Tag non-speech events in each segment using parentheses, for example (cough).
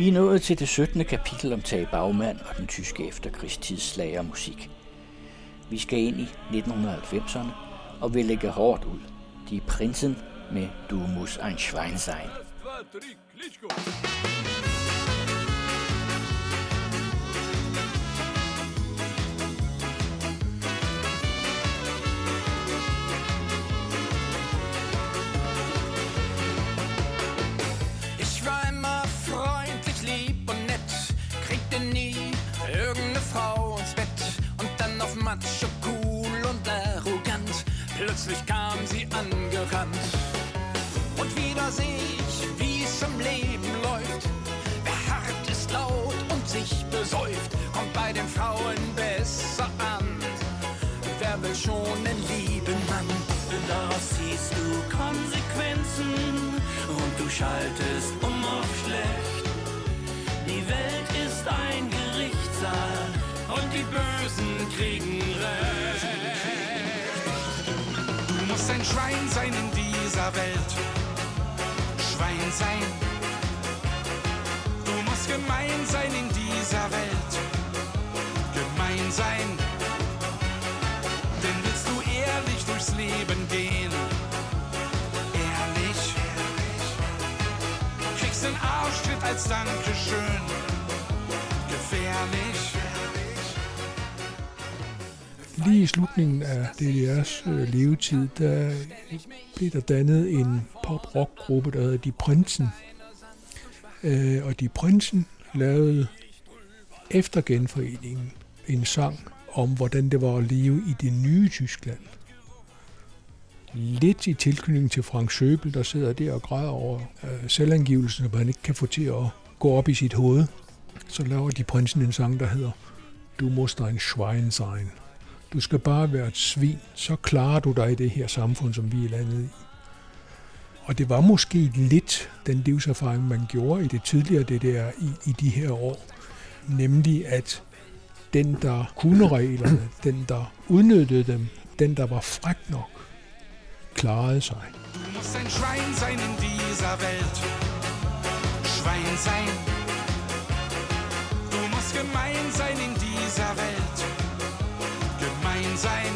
Vi er nået til det 17. kapitel om Tage Bagmand og den tyske efterkrigstidsslager musik. Vi skal ind i 1990'erne og vil lægge hårdt ud. De er prinsen med Du muss ein Schwein sein. 1, 2, 3, Plötzlich kam sie angerannt. Und wieder seh ich, wie es im Leben läuft. Wer hart ist, laut und sich besäuft, kommt bei den Frauen besser an. Wer will schon einen lieben Mann? Daraus siehst du Konsequenzen und du schaltest um auf schlecht. Die Welt ist ein Gerichtssaal und die Bösen kriegen Recht. Ein Schwein sein in dieser Welt. Schwein sein. Du musst gemein sein in dieser Welt. Gemein sein. Denn willst du ehrlich durchs Leben gehen? Ehrlich. Kriegst den Arschtritt als Dankeschön. Gefährlich. Lige i slutningen af DDR's øh, levetid, der blev der dannet en pop-rock-gruppe, der hedder De Prinsen. Øh, og De Prinsen lavede efter genforeningen en sang om, hvordan det var at leve i det nye Tyskland. Lidt i tilknytning til Frank Søbel, der sidder der og græder over øh, selvangivelsen, som han ikke kan få til at gå op i sit hoved. Så laver De Prinsen en sang, der hedder Du musst ein Schwein sein. Du skal bare være et svin, så klarer du dig i det her samfund, som vi er landet i. Og det var måske lidt den livserfaring, man gjorde i det tidligere det der i, i de her år. Nemlig at den, der kunne reglerne, (clears throat) den, der udnyttede dem, den, der var fræk nok, klarede sig. Du musst ein Schwein sein in dieser Welt. Schwein sein. Du musst gemein sein in dieser Welt. Sein.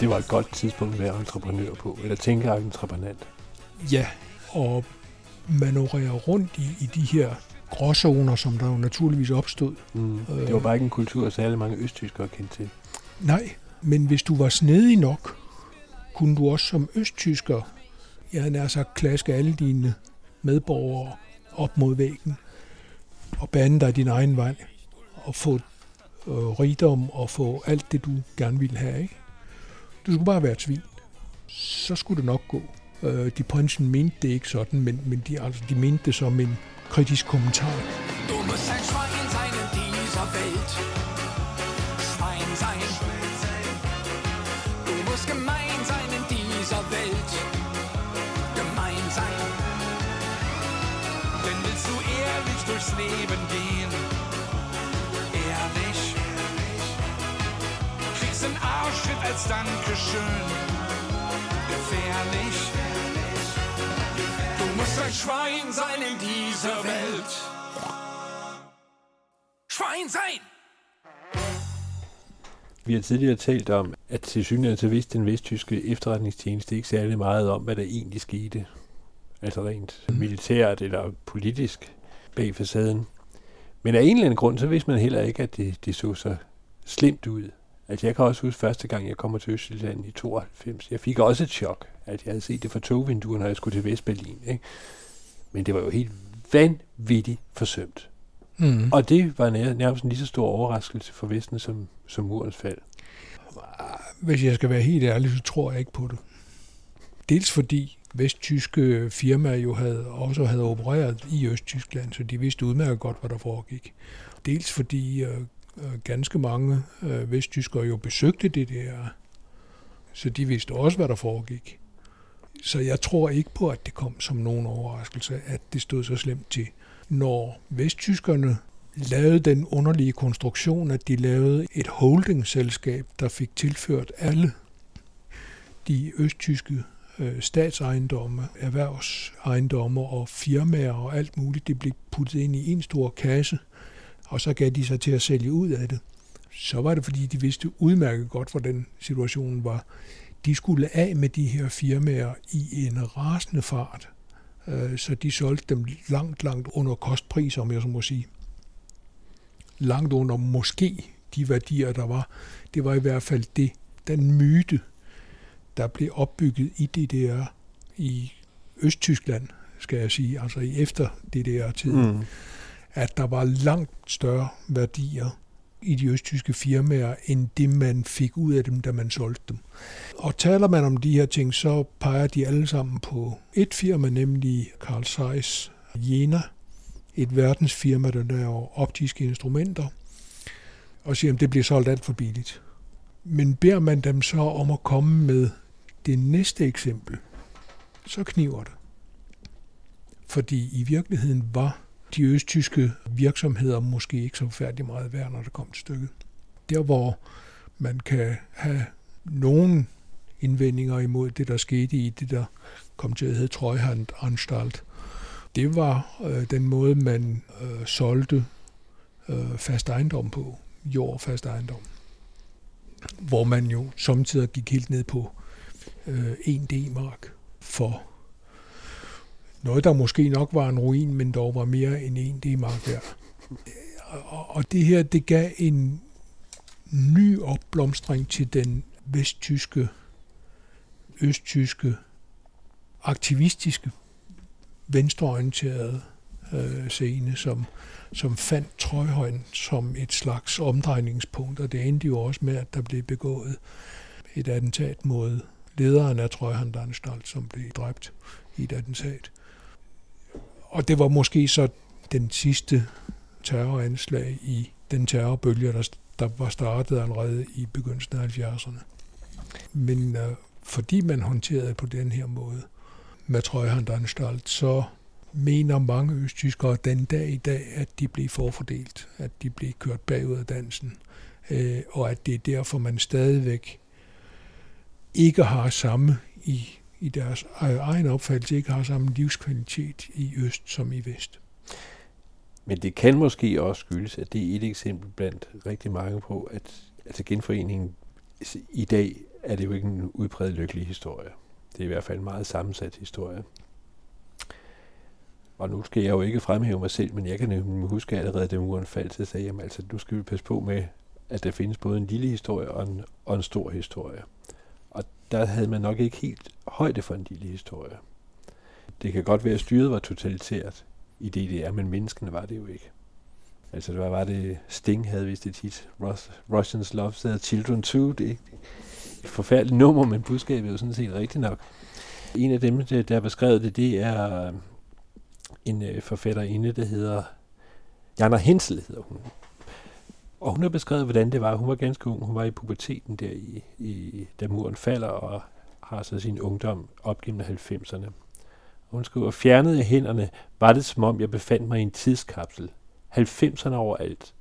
Det var et godt tidspunkt at være entreprenør på, eller tænke entreprenant. Ja, og manøvrere rundt i, i de her gråzoner, som der jo naturligvis opstod. Mm. Det var bare ikke en kultur, særlig mange østtyskere kendte til. Nej, men hvis du var snedig nok, kunne du også som østtysker, jeg havde nær sagt, klaske alle dine medborgere op mod væggen og bande dig din egen vej og få øh, rigdom og få alt det, du gerne ville have. Ikke? Du skulle bare være et svin. Så skulle det nok gå. Øh, de prinsen mente det ikke sådan, men, men de, altså, de mente det som en kritisk kommentar. Du musst ein Schwein sein dieser Welt. Als Dankeschön. Gefährlich. Du musst ein Schwein sein in dieser Welt. Schwein sein! Vi har tidligere talt om, at til synligheden så vidste den vesttyske efterretningstjeneste ikke særlig meget om, hvad der egentlig skete. Altså rent militært eller politisk bag facaden. Men af en eller anden grund, så vidste man heller ikke, at det, det så så slemt ud. Altså jeg kan også huske første gang, jeg kommer til Østjylland i 92. Jeg fik også et chok, at jeg havde set det fra togvinduet, når jeg skulle til Vestberlin. Ikke? Men det var jo helt vanvittigt forsømt. Mm. Og det var nær, nærmest en lige så stor overraskelse for Vesten som, som murens fald. Hvis jeg skal være helt ærlig, så tror jeg ikke på det. Dels fordi vesttyske firmaer jo havde, også havde opereret i Østtyskland, så de vidste udmærket godt, hvad der foregik. Dels fordi øh, Øh, ganske mange øh, vesttyskere jo besøgte det der, så de vidste også, hvad der foregik. Så jeg tror ikke på, at det kom som nogen overraskelse, at det stod så slemt til. Når vesttyskerne lavede den underlige konstruktion, at de lavede et holdingselskab, der fik tilført alle de østtyske øh, statsejendomme, erhvervsejendomme og firmaer og alt muligt. Det blev puttet ind i en stor kasse, og så gav de sig til at sælge ud af det. Så var det, fordi de vidste udmærket godt, hvordan situationen var. De skulle af med de her firmaer i en rasende fart, øh, så de solgte dem langt, langt under kostpris, om jeg så må sige. Langt under måske de værdier, der var. Det var i hvert fald det, den myte, der blev opbygget i DDR i Østtyskland, skal jeg sige, altså i efter DDR-tiden, mm at der var langt større værdier i de østtyske firmaer, end det man fik ud af dem, da man solgte dem. Og taler man om de her ting, så peger de alle sammen på et firma, nemlig Carl Zeiss Jena, et verdensfirma, der laver optiske instrumenter, og siger, at det bliver solgt alt for billigt. Men beder man dem så om at komme med det næste eksempel, så kniver det. Fordi i virkeligheden var de østtyske virksomheder måske ikke så færdig meget værd, når det kom til stykket. Der, hvor man kan have nogen indvendinger imod det, der skete i det, der kom til at hedde Treuhand Anstalt, det var øh, den måde, man øh, solgte øh, fast ejendom på, jord fast ejendom. Hvor man jo samtidig gik helt ned på øh, 1 D-mark for noget, der måske nok var en ruin, men dog var mere end en D-mark der. Øh, og, og det her, det gav en ny opblomstring til den vesttyske, østtyske, aktivistiske, venstreorienterede øh, scene, som, som fandt Trøjhøjen som et slags omdrejningspunkt, og det endte jo også med, at der blev begået et attentat mod lederen af Trøjhandanstalt, som blev dræbt i et attentat. Og det var måske så den sidste terroranslag i den terrorbølge, der, der var startet allerede i begyndelsen af 70'erne. Men øh, fordi man håndterede på den her måde med Trøjhandanstalt, så mener mange østtyskere den dag i dag, at de blev forfordelt, at de blev kørt bagud af dansen, øh, og at det er derfor, man stadigvæk ikke har samme i, i deres e- egen opfattelse, ikke har samme livskvalitet i øst som i vest. Men det kan måske også skyldes, at det er et eksempel blandt rigtig mange på, at altså genforeningen i dag er det jo ikke en udpræget lykkelig historie. Det er i hvert fald en meget sammensat historie. Og nu skal jeg jo ikke fremhæve mig selv, men jeg kan nemlig huske allerede, da muren faldt, så sagde jeg, altså nu skal vi passe på med, at der findes både en lille historie og en, og en stor historie der havde man nok ikke helt højde for en lille historie. Det kan godt være, at styret var totalitært i DDR, men menneskene var det jo ikke. Altså, hvad var det? Sting havde vist det tit. Russians Love said Children Too. Det er et forfærdeligt nummer, men budskabet er jo sådan set rigtigt nok. En af dem, der har beskrevet det, det er øh, en øh, forfatterinde, der hedder Jana Hensel, hedder hun. Og hun har beskrevet, hvordan det var. Hun var ganske ung. Hun var i puberteten der, i, i, da muren falder, og har så sin ungdom op gennem 90'erne. Hun skriver, fjernet af hænderne var det som om, jeg befandt mig i en tidskapsel. 90'erne overalt.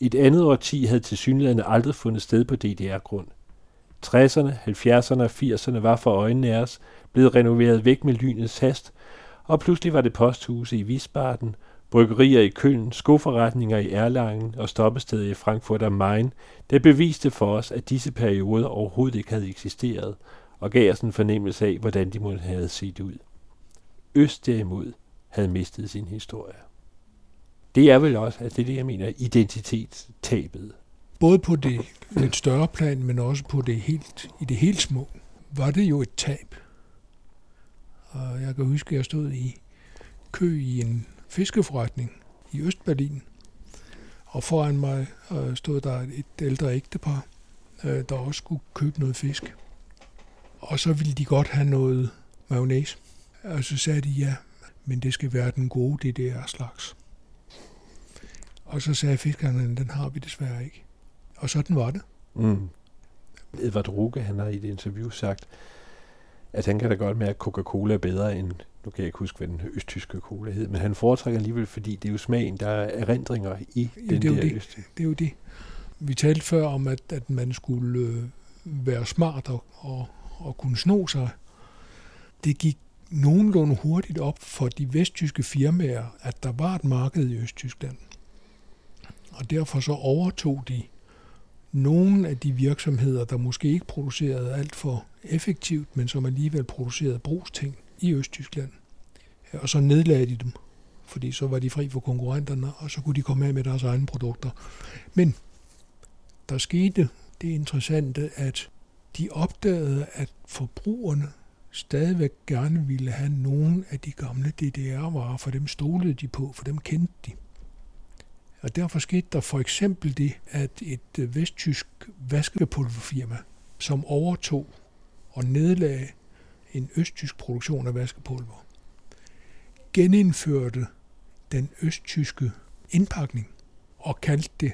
Et andet årti havde til synligheden aldrig fundet sted på DDR-grund. 60'erne, 70'erne og 80'erne var for øjnene af os blevet renoveret væk med lynets hast, og pludselig var det posthuse i Visbarden bryggerier i Køln, skoforretninger i Erlangen og stoppesteder i Frankfurt am Main, der beviste for os, at disse perioder overhovedet ikke havde eksisteret, og gav os en fornemmelse af, hvordan de måtte have set ud. Øst derimod havde mistet sin historie. Det er vel også, at det er det, jeg mener, identitetstabet. Både på det lidt større plan, men også på det helt, i det helt små, var det jo et tab. Og jeg kan huske, at jeg stod i kø i en fiskeforretning i Østberlin. Og foran mig øh, stod der et ældre ægtepar, øh, der også skulle købe noget fisk. Og så ville de godt have noget mayonnaise. Og så sagde de ja, men det skal være den gode det der slags. Og så sagde fiskerne, den har vi desværre ikke. Og sådan var det. Mm. Edvard Ruge, han har i et interview sagt, at han kan da godt med, at Coca-Cola er bedre end nu kan jeg ikke huske, hvad den østtyske cola hed, men han foretrækker alligevel, fordi det er jo smagen, der er erindringer i ja, den det er der det. øst. Det er jo det. Vi talte før om, at, at man skulle øh, være smart og, og, og kunne sno sig. det gik nogenlunde hurtigt op for de vesttyske firmaer, at der var et marked i Østtyskland. Og derfor så overtog de nogle af de virksomheder, der måske ikke producerede alt for effektivt, men som alligevel producerede brugsting i Østtyskland. Og så nedlagde de dem, fordi så var de fri for konkurrenterne, og så kunne de komme af med deres egne produkter. Men der skete det interessante, at de opdagede, at forbrugerne stadigvæk gerne ville have nogle af de gamle DDR-varer, for dem stolede de på, for dem kendte de. Og derfor skete der for eksempel det, at et øh, vesttysk vaskepulverfirma, som overtog og nedlagde en østtysk produktion af vaskepulver, genindførte den østtyske indpakning og kaldte det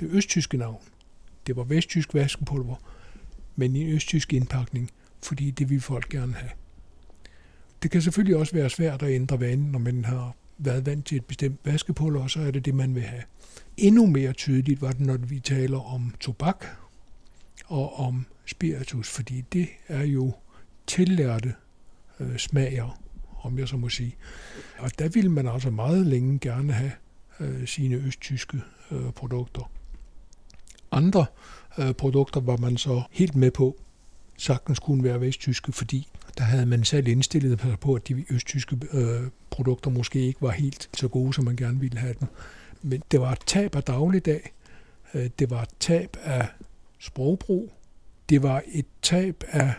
det østtyske navn. Det var vesttysk vaskepulver, men i en østtysk indpakning, fordi det ville folk gerne have. Det kan selvfølgelig også være svært at ændre vanen, når man har været vant til et bestemt vaskepulver, og så er det det, man vil have. Endnu mere tydeligt var det, når vi taler om tobak og om spiritus, fordi det er jo tillærte øh, smager, om jeg så må sige. Og der ville man altså meget længe gerne have øh, sine østtyske øh, produkter. Andre øh, produkter var man så helt med på, sagtens kunne være vesttyske, fordi der havde man selv indstillet sig på, at de østtyske øh, produkter måske ikke var helt så gode, som man gerne ville have dem. Men det var et tab af dagligdag, øh, det var et tab af sprogbrug, det var et tab af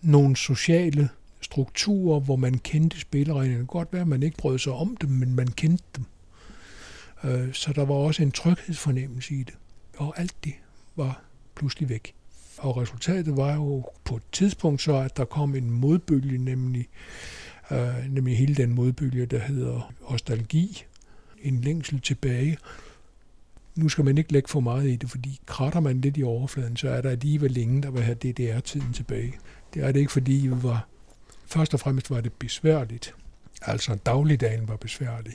nogle sociale strukturer, hvor man kendte spillereglerne. Det kan godt være, at man ikke brød sig om dem, men man kendte dem. Øh, så der var også en tryghedsfornemmelse i det. Og alt det var pludselig væk. Og resultatet var jo på et tidspunkt så, at der kom en modbølge, nemlig, øh, nemlig hele den modbølge, der hedder nostalgi, en længsel tilbage. Nu skal man ikke lægge for meget i det, fordi kratter man lidt i overfladen, så er der alligevel ingen, der vil have DDR-tiden tilbage. Det er det ikke, fordi vi var, først og fremmest var det besværligt. Altså dagligdagen var besværlig.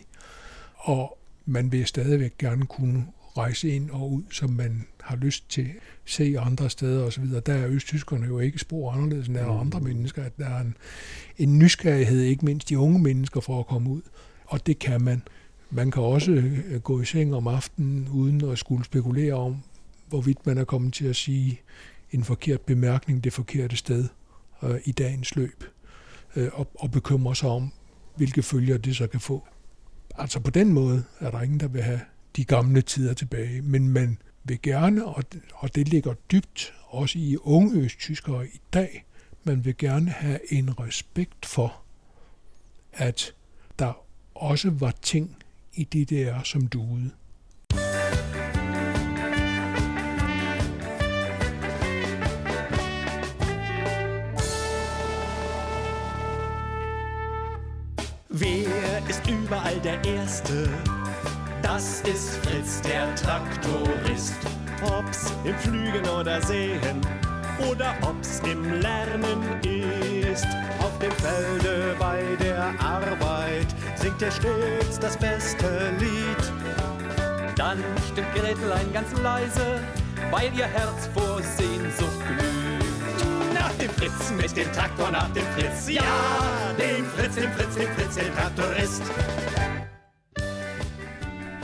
Og man vil stadigvæk gerne kunne rejse ind og ud, som man har lyst til, se andre steder osv. Der er østtyskerne jo ikke spor anderledes end der er andre mennesker. At der er en, en nysgerrighed, ikke mindst de unge mennesker, for at komme ud. Og det kan man. Man kan også øh, gå i seng om aftenen, uden at skulle spekulere om, hvorvidt man er kommet til at sige en forkert bemærkning det forkerte sted øh, i dagens løb, øh, og, og bekymre sig om, hvilke følger det så kan få. Altså på den måde er der ingen, der vil have de gamle tider tilbage, men man vil gerne, og, og det ligger dybt også i unge østtyskere i dag, man vil gerne have en respekt for, at der også var ting i det der, som duede. Wer ist überall der Erste? Das ist Fritz, der Traktorist. Ob's im Flügen oder Sehen oder ob's im Lernen ist. Auf dem Felde bei der Arbeit singt er stets das beste Lied. Dann stimmt Gretlein ganz leise, weil ihr Herz vor Sehnsucht glüht. Nach dem Fritz mit dem Traktor, nach dem Fritz, ja, dem Fritz, dem Fritz, dem Fritz, dem Traktorist.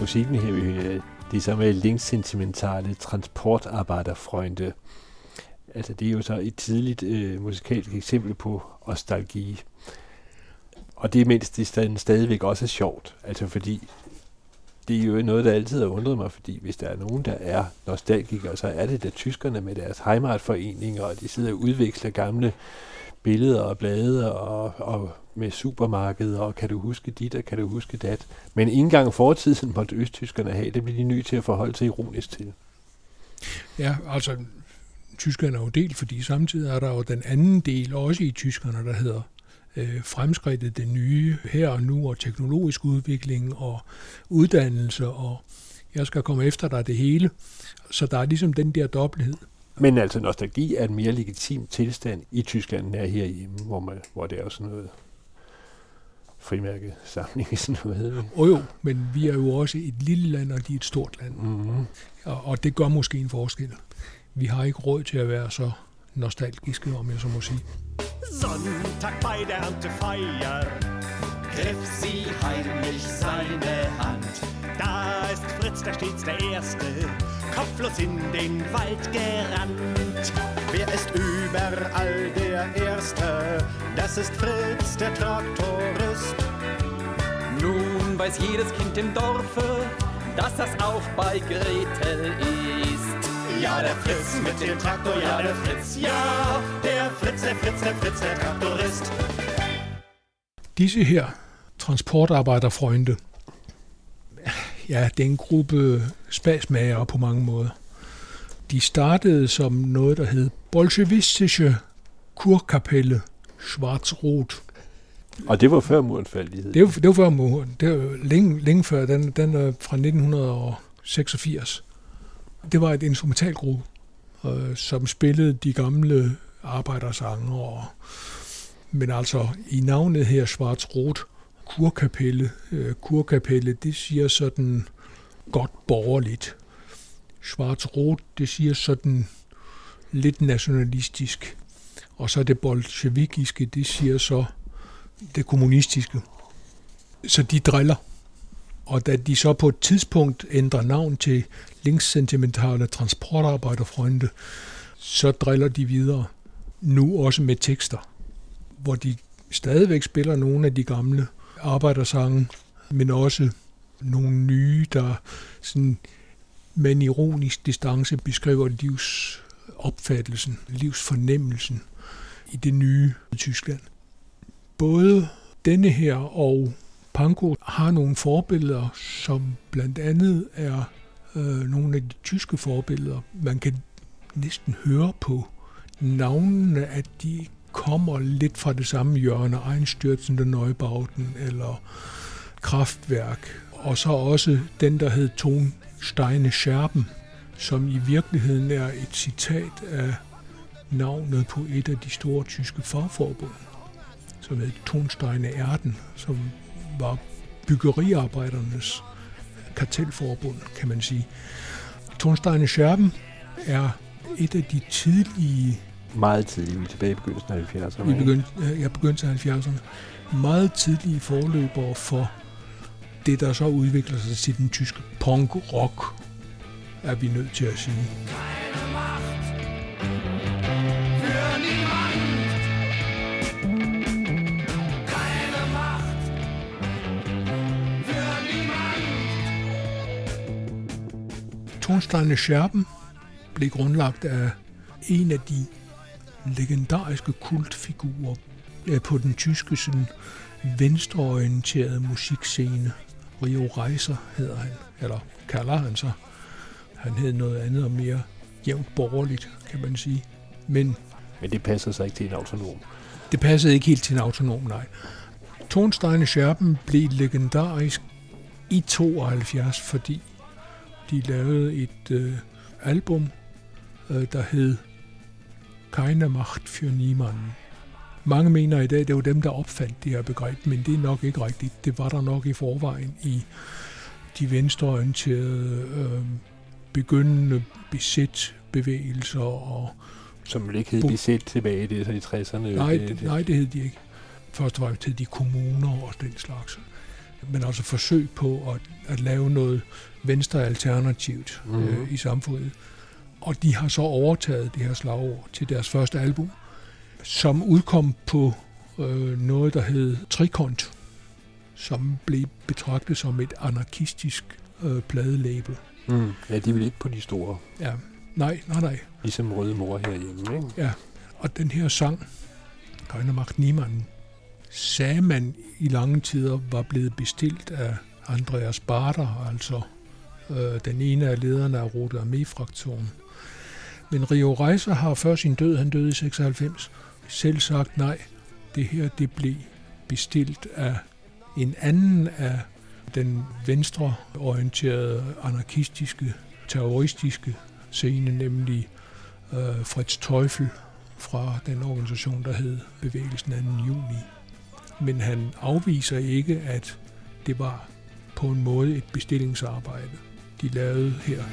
Musikken her, øh, de samme linksentimentale Transportarbeiterfreunde. Altså det er jo så et tidligt øh, musikalsk eksempel på nostalgi. Og det er mindst det stadigvæk også er sjovt. Altså fordi det er jo noget, der altid har undret mig, fordi hvis der er nogen, der er nostalgikere, så er det da tyskerne med deres heimatforeninger, og de sidder og udveksler gamle billeder og blade og, og med supermarkeder, og kan du huske dit, og kan du huske dat. Men ikke engang fortiden måtte østtyskerne have, det bliver de nødt til at forholde sig ironisk til. Ja, altså, tyskerne er jo delt, fordi samtidig er der jo den anden del, også i tyskerne, der hedder øh, fremskridtet, det nye her og nu, og teknologisk udvikling og uddannelse, og jeg skal komme efter dig det hele. Så der er ligesom den der dobbelthed. Men altså nostalgi er en mere legitim tilstand i Tyskland end er herhjemme, hvor, man, hvor det er sådan noget frimærkesamling i (laughs) sådan noget. Jo oh, jo, men vi er jo også et lille land, og de er et stort land. Mm-hmm. Og, og det gør måske en forskel. Vi har ikke råd til at være så nostalgiske, om jeg så må sige. Sonntag bei der Erntefeier griff sie heimlich seine Hand. Da ist Fritz, der stets der Erste, kopflos in den Wald gerannt. Wer ist überall der Erste? Das ist Fritz, der Traktorist. Nun weiß jedes Kind im Dorfe, dass das auch bei Gretel ist. Ja, der Fritz mit dem Traktor, ja, der Fritz, ja, der Fritz, der Fritz, der Fritz, der Traktorist. Disse her transportarbejderfreunde, ja, det er en gruppe spasmagere på mange måder. De startede som noget, der hed Bolsjevistische Kurkapelle Schwarz-Rot. Og det var før muren faldt. Det var, det var før muren. Det var længe, længe før. Den, den er fra 1986. Det var et instrumentalgruppe, øh, som spillede de gamle arbejdersange. Og, men altså i navnet her, Schwarz-Rot, kurkapelle. Øh, kurkapelle, det siger sådan godt borgerligt. Schwarz-Rot, det siger sådan lidt nationalistisk. Og så det bolsjevikiske, det siger så det kommunistiske. Så de driller. Og da de så på et tidspunkt ændrer navn til linkssentimentale transportarbejderfronte, så driller de videre. Nu også med tekster, hvor de stadigvæk spiller nogle af de gamle arbejdersange, men også nogle nye, der sådan med en ironisk distance beskriver livsopfattelsen, livsfornemmelsen i det nye Tyskland. Både denne her og Panko har nogle forbilleder, som blandt andet er øh, nogle af de tyske forbilleder. Man kan næsten høre på navnene, at de kommer lidt fra det samme hjørne, Einstürzende Neubauten eller Kraftværk. Og så også den, der hed Ton Steine Scherben, som i virkeligheden er et citat af navnet på et af de store tyske fagforbund, som hed Tonsteine Erden, som var byggeriarbejdernes kartelforbund, kan man sige. Tonsteine Scherben er et af de tidlige meget tidligt, tilbage i begyndelsen af 70'erne. vi begyndte, jeg begyndte af 70'erne, meget tidlige forløbere for det, der så udvikler sig til den tyske punk-rock, er vi nødt til at sige. Tonsteine Scherben blev grundlagt af en af de legendariske kultfigurer øh, på den tyske sådan, venstreorienterede musikscene. Rio Reiser hedder han, eller kalder han sig. Han hed noget andet og mere jævnt borgerligt, kan man sige. Men Men det passer sig ikke til en autonom. det passede ikke helt til en autonom, nej. Tonsteine Scherben blev legendarisk i 72, fordi de lavede et øh, album, øh, der hed Keine Macht für Niemanden. Mange mener i dag, det var dem, der opfandt det her begreb, men det er nok ikke rigtigt. Det var der nok i forvejen i de venstreorienterede, øh, begyndende besæt-bevægelser og Som vel ikke hed besæt tilbage i det, så i 60'erne. Nej, det, nej, det hed de ikke. Først var det de kommuner og den slags. Men altså forsøg på at, at lave noget venstre alternativt Mhm. mm. øh, i samfundet. Og de har så overtaget det her slagord til deres første album, som udkom på øh, noget, der hed Trikont, som blev betragtet som et anarkistisk øh, pladelabel. Mm. Ja, de vil ikke på de store, Ja, nej, nej, nej. ligesom Røde Mor herhjemme. Ikke? Og den her sang, Keine Macht Niemanden, sagde man i lange tider var blevet bestilt af Andreas Bader, altså øh, den ene af lederne af Rote Armee-fraktionen. Men Rio Reiser har før sin død, han døde i 96, selv sagt nej. Det her det blev bestilt af en anden af den venstreorienterede, anarkistiske, terroristiske scene, nemlig øh, Fritz Teufel fra den organisation, der hed Bevægelsen 2. juni. Men han afviser ikke, at det var på en måde et bestillingsarbejde, de lavede her.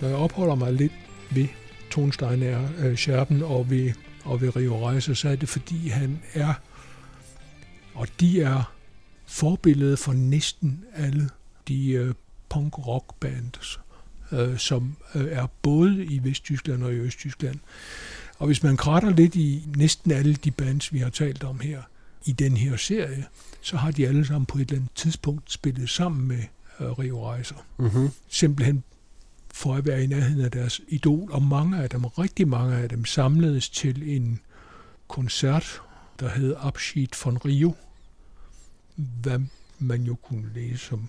Når jeg opholder mig lidt ved Tonstein er øh, Scherben og ved, og ved Rio Reiser, så er det fordi han er, og de er forbillede for næsten alle de øh, punk-rock bands, øh, som øh, er både i Vesttyskland og i Østtyskland. Og hvis man kratter lidt i næsten alle de bands, vi har talt om her, i den her serie, så har de alle sammen på et eller andet tidspunkt spillet sammen med øh, Rio Reiser. Mm-hmm. Simpelthen for at være i nærheden af deres idol, og mange af dem, rigtig mange af dem, samledes til en koncert, der hed Abschied von Rio, hvad man jo kunne læse som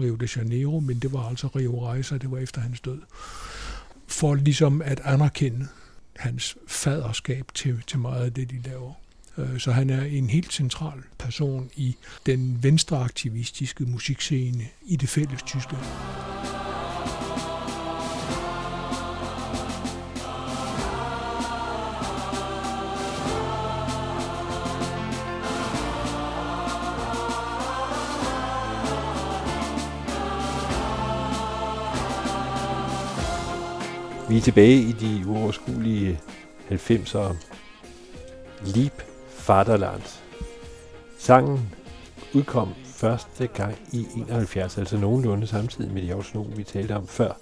Rio de Janeiro, men det var altså Rio Reiser, det var efter hans død, for ligesom at anerkende hans faderskab til, til meget af det, de laver. Øh, så han er en helt central person i den venstreaktivistiske musikscene i det fælles Tyskland. Vi er tilbage i de uoverskuelige 90'ere. Lieb Vaterland. Sangen udkom første gang i 71, altså nogenlunde samtidig med de Snow, vi talte om før.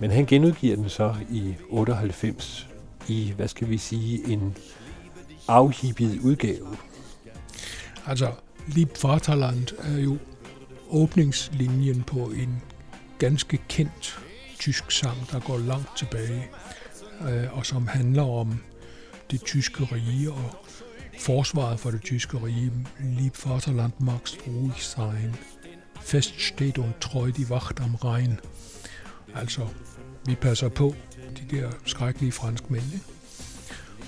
Men han genudgiver den så i 98 i, hvad skal vi sige, en afhippet udgave. Altså, Lieb Vaterland er jo åbningslinjen på en ganske kendt tysk sang, der går langt tilbage, øh, og som handler om det tyske rige og forsvaret for det tyske rige. Lieb Vaterland magst ruhig sein. Fest steht und treu die Wacht am Rhein. Altså, vi passer på de der skrækkelige franskmænd. Ikke?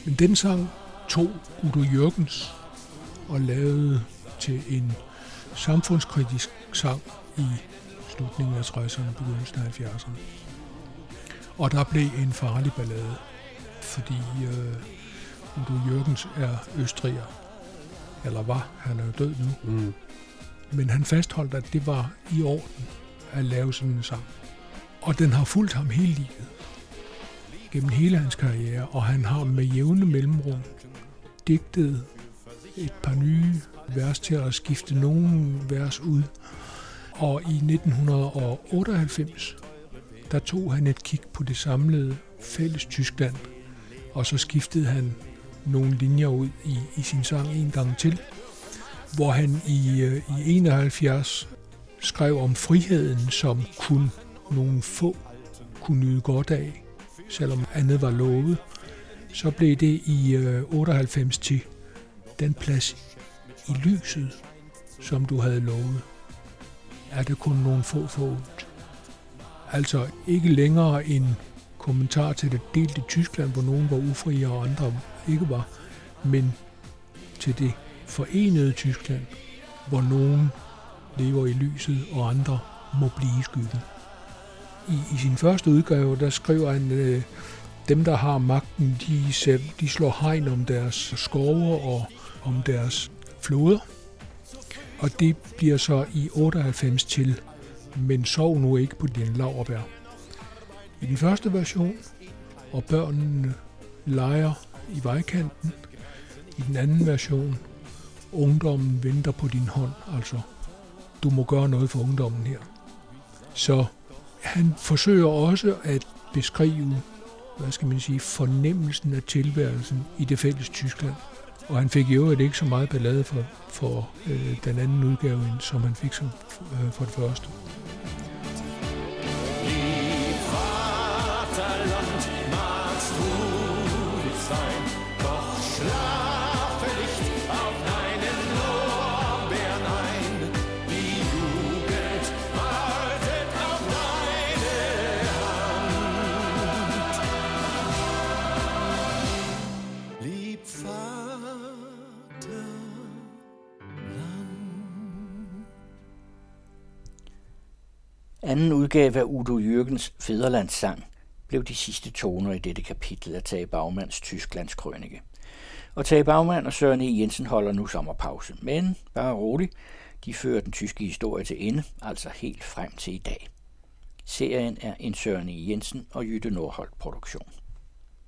Men den sang tog Udo Jørgens og lavede til en samfundskritisk sang i slutningen af 60'erne, begyndelsen af 70'erne. Og der blev en farlig ballade, fordi øh, Udo Jørgens er østriger, eller var, han er jo død nu. Mm. Men han fastholdt, at det var i orden at lave sådan en sang. Og den har fulgt ham hele livet, gennem hele hans karriere, og han har med jævne mellemrum digtet et par nye vers til at skifte nogle vers ud. Og i 1998, der tog han et kig på det samlede fælles Tyskland, og så skiftede han nogle linjer ud i, i sin sang en gang til, hvor han i, øh, i 71 skrev om friheden, som kun nogle få kunne nyde godt af, selvom andet var lovet. Så blev det i øh, 98 til den plads i lyset, som du havde lovet. Er det kun nogle få forundt. Altså ikke længere en kommentar til det delte Tyskland, hvor nogen var ufrie og andre ikke var, men til det forenede Tyskland, hvor nogen lever i lyset, og andre må blive i skyggen. I, i sin første udgave, der skriver han, øh, dem der har magten, de, selv, de slår hegn om deres skove og om deres floder. Og det bliver så i 98 til, men sov nu ikke på din laverbær. I den første version, og børnene leger i vejkanten. I den anden version, ungdommen venter på din hånd, altså du må gøre noget for ungdommen her. Så han forsøger også at beskrive, hvad skal man sige, fornemmelsen af tilværelsen i det fælles Tyskland. Og han fik i øvrigt ikke så meget ballade for, for øh, den anden udgave, end som han fik som, øh, for det første. Udgave af Udo Jørgens Fæderlandssang blev de sidste toner i dette kapitel af Tage Bagmands Tysklands krønike. Og Tage Bagman og Søren E. Jensen holder nu sommerpause, men bare rolig, de fører den tyske historie til ende, altså helt frem til i dag. Serien er en Søren E. Jensen og Jytte Nordholt produktion.